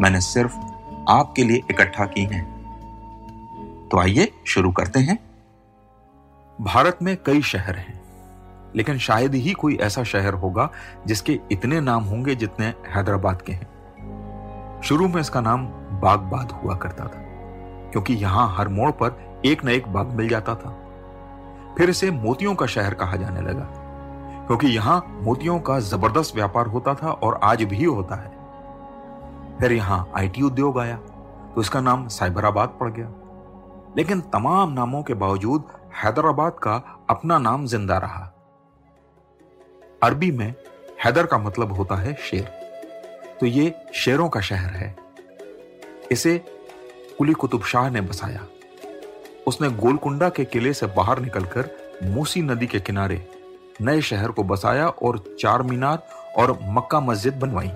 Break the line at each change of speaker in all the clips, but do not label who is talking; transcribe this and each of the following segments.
मैंने सिर्फ़ आपके लिए इकट्ठा की हैं। तो आइए शुरू करते हैं। भारत में कई शहर हैं, लेकिन शायद ही कोई ऐसा शहर होगा जिसके इतने नाम होंगे जितने हैदराबाद के हैं। शुरू में इसका नाम बागबाद हुआ करता था, क्योंकि यहाँ हर मोड़ पर एक न एक बाग मिल जाता था। फिर इसे मोतियों का शहर कहा जाने लगा, क्योंकि यहाँ मोतियों का ज़बरदस्त व्यापार होता था और आज भी होता है। फिर यहाँ आईटी उद्योग आया तो इसका नाम साइबराबाद पड़ गया। लेकिन तमाम नामों के बावजूद हैदराबाद का अपना नाम ज़िंदा रहा। अरबी में हैदर का मतलब होता है शेर। तो ये शेरों का शहर है। इसे कुली कुतुब शाह ने बसाया। उसने गोलकुंडा के किले से बाहर निकलकर मूसी नदी के किनारे नए शहर को बसाया और चार मीनार और मक्का मस्जिद बनवाई।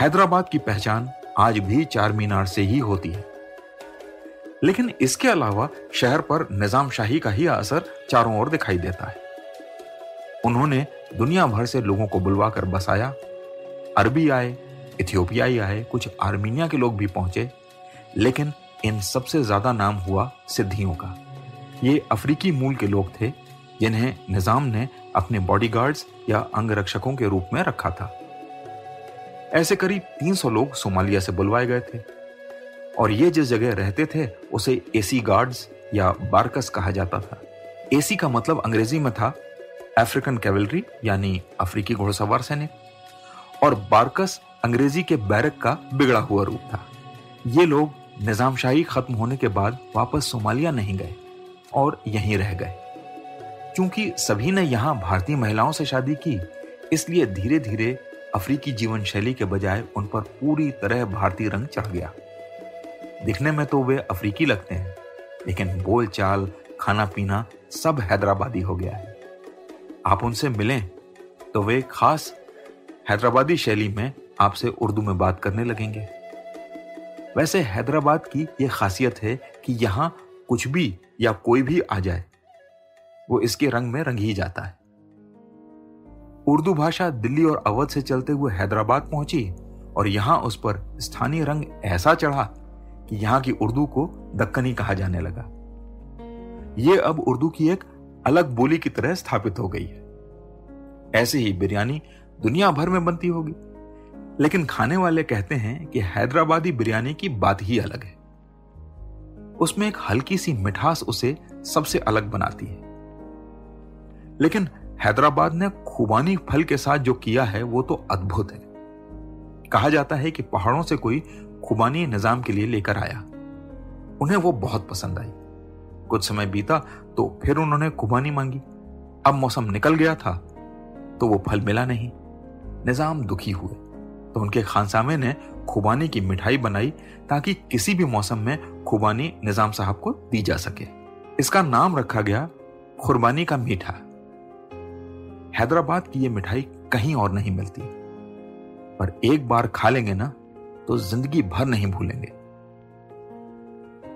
हैदराबाद की पहचान आज भी चार मीनार से ही होती है। लेकिन इसके अलावा शहर पर निज़ाम शाही का ही असर चारों ओर दिखाई देता है। उन्होंने दुनिया भर से लोगों को बुलवा कर बसाया। अरबी आए, इथियोपियाई आए, कुछ आर्मीनिया के लोग भी पहुँचे। लेकिन इन सबसे ज़्यादा नाम हुआ सिद्धियों का। ये अफ्रीकी मूल के लोग थे, जिन्हें निज़ाम ने अपने बॉडीगार्ड्स या अंगरक्षकों के रूप में रखा था। ऐसे करीब 300 लोग सोमालिया से बुलवाए गए थे। और ये जिस जगह रहते थे, उसे एसी गार्ड्स या बारकस कहा जाता था। एसी का मतलब अंग्रेज़ी में था अफ्रीकन कैवलरी, यानी अफ्रीकी घुड़सवार सैनिक। और बारकस अंग्रेज़ी के बैरक का बिगड़ा हुआ रूप था। ये लोग निजामशाही खत्म होने के बाद वापस सोमालिया नहीं गए और यहीं रह गए। क्योंकि सभी ने यहाँ भारतीय महिलाओं से शादी की, इसलिए धीरे धीरे अफ्रीकी जीवन शैली के बजाय उन पर पूरी तरह भारतीय रंग चढ़ गया। दिखने में तो वे अफ्रीकी लगते हैं, लेकिन बोल चाल खाना पीना सब हैदराबादी हो गया है। आप उनसे मिलें तो वे खास हैदराबादी शैली में आपसे उर्दू में बात करने लगेंगे। वैसे हैदराबाद की यह खासियत है कि यहाँ कुछ भी या कोई भी आ जाए, वो इसके रंग में रंग ही जाता है। उर्दू भाषा दिल्ली और अवध से चलते हुए हैदराबाद पहुँची और यहाँ उस पर स्थानीय रंग ऐसा चढ़ा कि यहाँ की उर्दू को दक्कनी कहा जाने लगा। यह अब उर्दू की एक अलग बोली की तरह स्थापित हो गई है। ऐसे ही बिरयानी दुनिया भर में बनती होगी। लेकिन खाने वाले कहते हैं कि हैदराबादी बिरयानी की बात ही अलग है। उसमें एक हल्की सी मिठास उसे सबसे अलग बनाती है। लेकिन हैदराबाद ने खुबानी फल के साथ जो किया है, वो तो अद्भुत है। कहा जाता है कि पहाड़ों से कोई खुबानी निज़ाम के लिए लेकर आया। उन्हें वो बहुत पसंद आई। कुछ समय बीता तो फिर उन्होंने खुबानी मांगी। अब मौसम निकल गया था तो वो फल मिला नहीं। निज़ाम दुखी हुए तो उनके खानसामे ने खुबानी की मिठाई बनाई ताकि किसी भी मौसम में खुबानी निज़ाम साहब को दी जा सके। इसका नाम रखा गया खुरबानी का मीठा। हैदराबाद की यह मिठाई कहीं और नहीं मिलती। पर एक बार खा लेंगे ना तो ज़िंदगी भर नहीं भूलेंगे।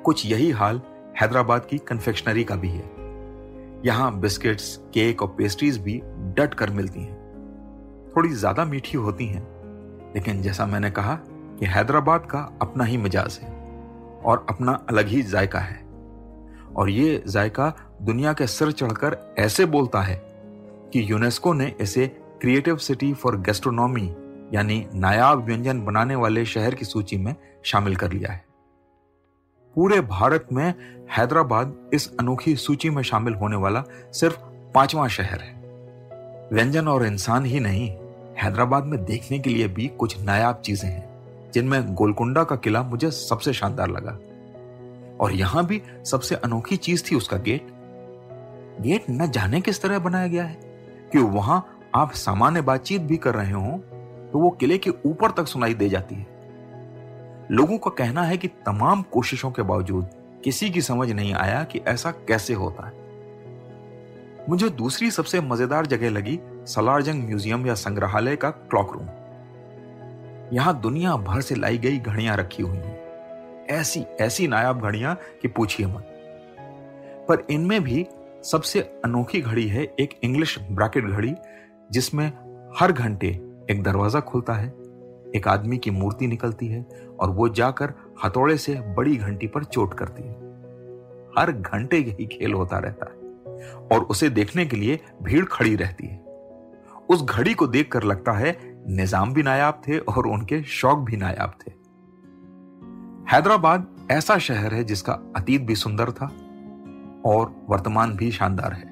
कुछ यही हाल हैदराबाद की कन्फेक्शनरी का भी है। यहाँ बिस्किट्स, केक और पेस्ट्रीज भी डट कर मिलती हैं। थोड़ी ज़्यादा मीठी होती हैं, लेकिन जैसा मैंने कहा कि हैदराबाद का अपना ही मिजाज है और अपना अलग ही जायका है। और ये जायका दुनिया के सिर चढ़कर ऐसे बोलता है कि यूनेस्को ने इसे क्रिएटिव सिटी फॉर गेस्ट्रोनॉमी, यानी नायाब व्यंजन बनाने वाले शहर की सूची में शामिल कर लिया है। पूरे भारत में हैदराबाद इस अनोखी सूची में शामिल होने वाला सिर्फ़ पांचवा शहर है। व्यंजन और इंसान ही नहीं, हैदराबाद में देखने के लिए भी कुछ नायाब चीज़ें हैं, जिनमें गोलकुंडा का किला मुझे सबसे शानदार लगा। और यहाँ भी सबसे अनोखी चीज़ थी उसका गेट। गेट न जाने किस तरह बनाया गया है। कि वहाँ आप सामान्य बातचीत भी कर रहे हो तो वो किले के ऊपर तक सुनाई दे जाती है। लोगों का कहना है कि तमाम कोशिशों के बावजूद किसी की समझ नहीं आया कि ऐसा कैसे होता है। मुझे दूसरी सबसे मज़ेदार जगह लगी सलारजंग म्यूज़ियम या संग्रहालय का क्लॉक रूम। यहाँ दुनिया भर से लाई गई घड़ियाँ रखी हुई हैं। ऐसी ऐसी नायाब घड़ियाँ कि पूछिए मत। पर इनमें भी सबसे अनोखी घड़ी है एक इंग्लिश ब्रैकेट घड़ी, जिसमें हर घंटे एक दरवाज़ा खुलता है, एक आदमी की मूर्ति निकलती है और वो जाकर हथौड़े से बड़ी घंटी पर चोट करती है। हर घंटे यही खेल होता रहता है और उसे देखने के लिए भीड़ खड़ी रहती है। उस घड़ी को देखकर लगता है निज़ाम भी नायाब थे और उनके शौक भी नायाब थे। हैदराबाद ऐसा शहर है जिसका अतीत भी सुंदर था और वर्तमान भी शानदार है।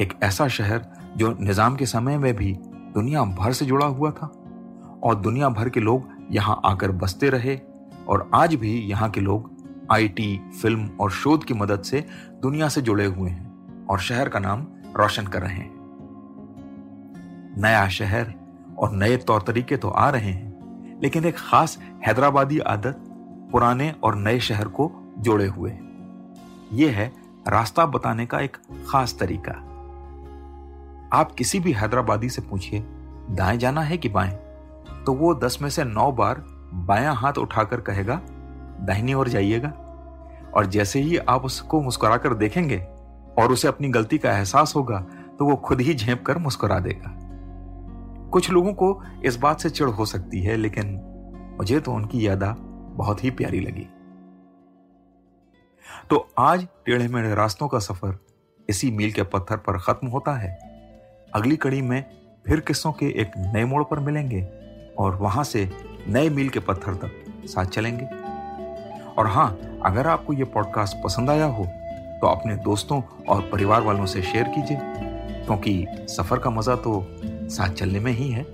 एक ऐसा शहर जो निज़ाम के समय में भी दुनिया भर से जुड़ा हुआ था और दुनिया भर के लोग यहाँ आकर बसते रहे और आज भी यहाँ के लोग आईटी फ़िल्म और शोध की मदद से दुनिया से जुड़े हुए हैं और शहर का नाम रोशन कर रहे हैं। नया शहर और नए तौर तरीके तो आ रहे हैं, लेकिन एक खास हैदराबादी आदत पुराने और नए शहर को जोड़े हुए है। यह है रास्ता बताने का एक खास तरीका। आप किसी भी हैदराबादी से पूछिए, दाएँ जाना है कि बाएँ? तो वो दस में से नौ बार बायां हाथ उठाकर कहेगा, दाहिनी ओर जाइएगा। और जैसे ही आप उसको मुस्कुराकर देखेंगे और उसे अपनी गलती का एहसास होगा तो वो खुद ही झेप कर मुस्कुरा देगा। कुछ लोगों को इस बात से चिड़ हो सकती है, लेकिन मुझे तो उनकी यादा बहुत ही प्यारी लगी। तो आज टेढ़े मेढ़े रास्तों का सफ़र इसी मील के पत्थर पर खत्म होता है। अगली कड़ी में फिर किस्सों के एक नए मोड़ पर मिलेंगे और वहाँ से नए मील के पत्थर तक साथ चलेंगे। और हाँ, अगर आपको यह पॉडकास्ट पसंद आया हो तो अपने दोस्तों और परिवार वालों से शेयर कीजिए, क्योंकि सफ़र का मज़ा तो साथ चलने में ही है।